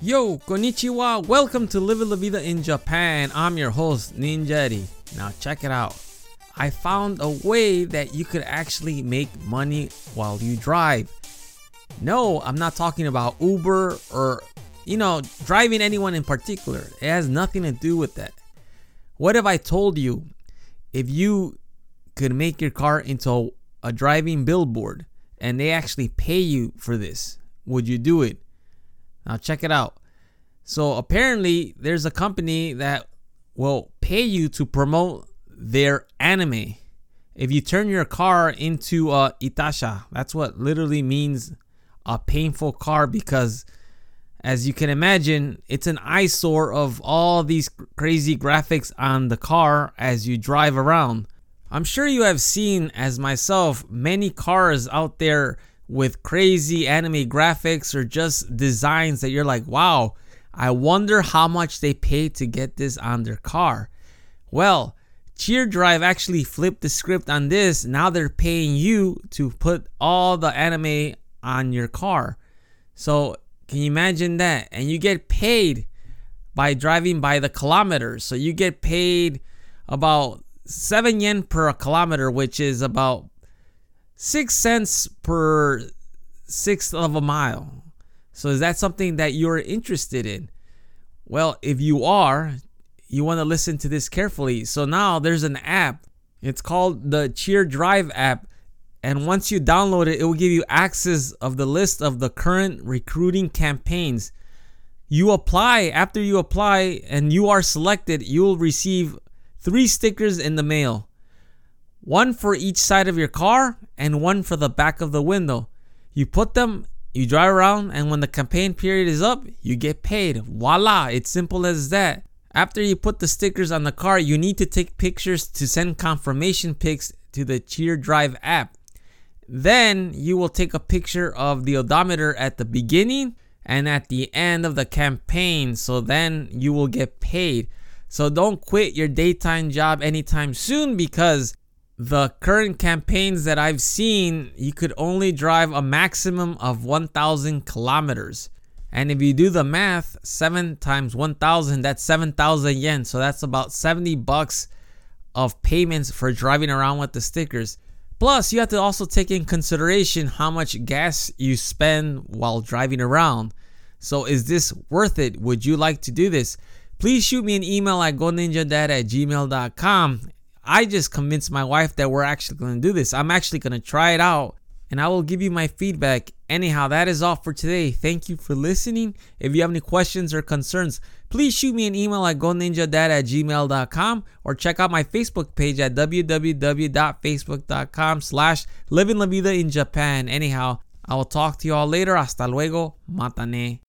Yo, konnichiwa. Welcome to Live La Vida in Japan. I'm your host, Ninja Dad, check it out. I found a way that you could actually make money while you drive. No, I'm not talking about Uber or, you know, driving anyone in particular. It has nothing to do with that. What if I told you if you could make your car into a driving billboard and they actually pay you for this? Would you do it? Now check it out. So apparently there's a company that will pay you to promote their anime. If you turn your car into a itasha, that's what literally means a painful car because as you can imagine, it's an eyesore of all these crazy graphics on the car as you drive around. I'm sure you have seen, as myself, many cars out there with crazy anime graphics or just designs that you're like, wow, I wonder how much they paid to get this on their car. Well, Cheer Drive actually flipped the script on this. Now they're paying you to put all the anime on your car. So, can you imagine that? And you get paid by driving by the kilometers. So, you get paid about 7 yen per kilometer, which is about six cents per sixth of a mile. So is that something that you're interested in? Well, if you are, you want to listen to this carefully. So now there's an app. It's called the Cheer Drive app. And once you download it, it will give you access of the list of the current recruiting campaigns. You apply, after you apply and you are selected, you will receive three stickers in the mail one for each side of your car and one for the back of the window. You put them, you drive around, and when the campaign period is up, you get paid. Voila, it's simple as that. After you put the stickers on the car, you need to take pictures to send confirmation pics to the Cheer Drive app. Then you will take a picture of the odometer at the beginning and at the end of the campaign, so then you will get paid. So don't quit your daytime job anytime soon because the current campaigns that I've seen, you could only drive a maximum of 1,000 kilometers. And if you do the math, 7 times 1,000, that's 7,000 yen. So that's about 70 bucks of payments for driving around with the stickers. Plus, you have to also take in consideration how much gas you spend while driving around. So, is this worth it? Would you like to do this? Please shoot me an email at goninjadad at gmail.com I just convinced my wife that we're actually going to do this. I'm actually going to try it out and I will give you my feedback. Anyhow, that is all for today. Thank you for listening. If you have any questions or concerns, please shoot me an email at goninjadad at gmail.com or check out my Facebook page at www.facebook.com slash living la vida in Japan. Anyhow, I will talk to you all later. Hasta luego. Matane.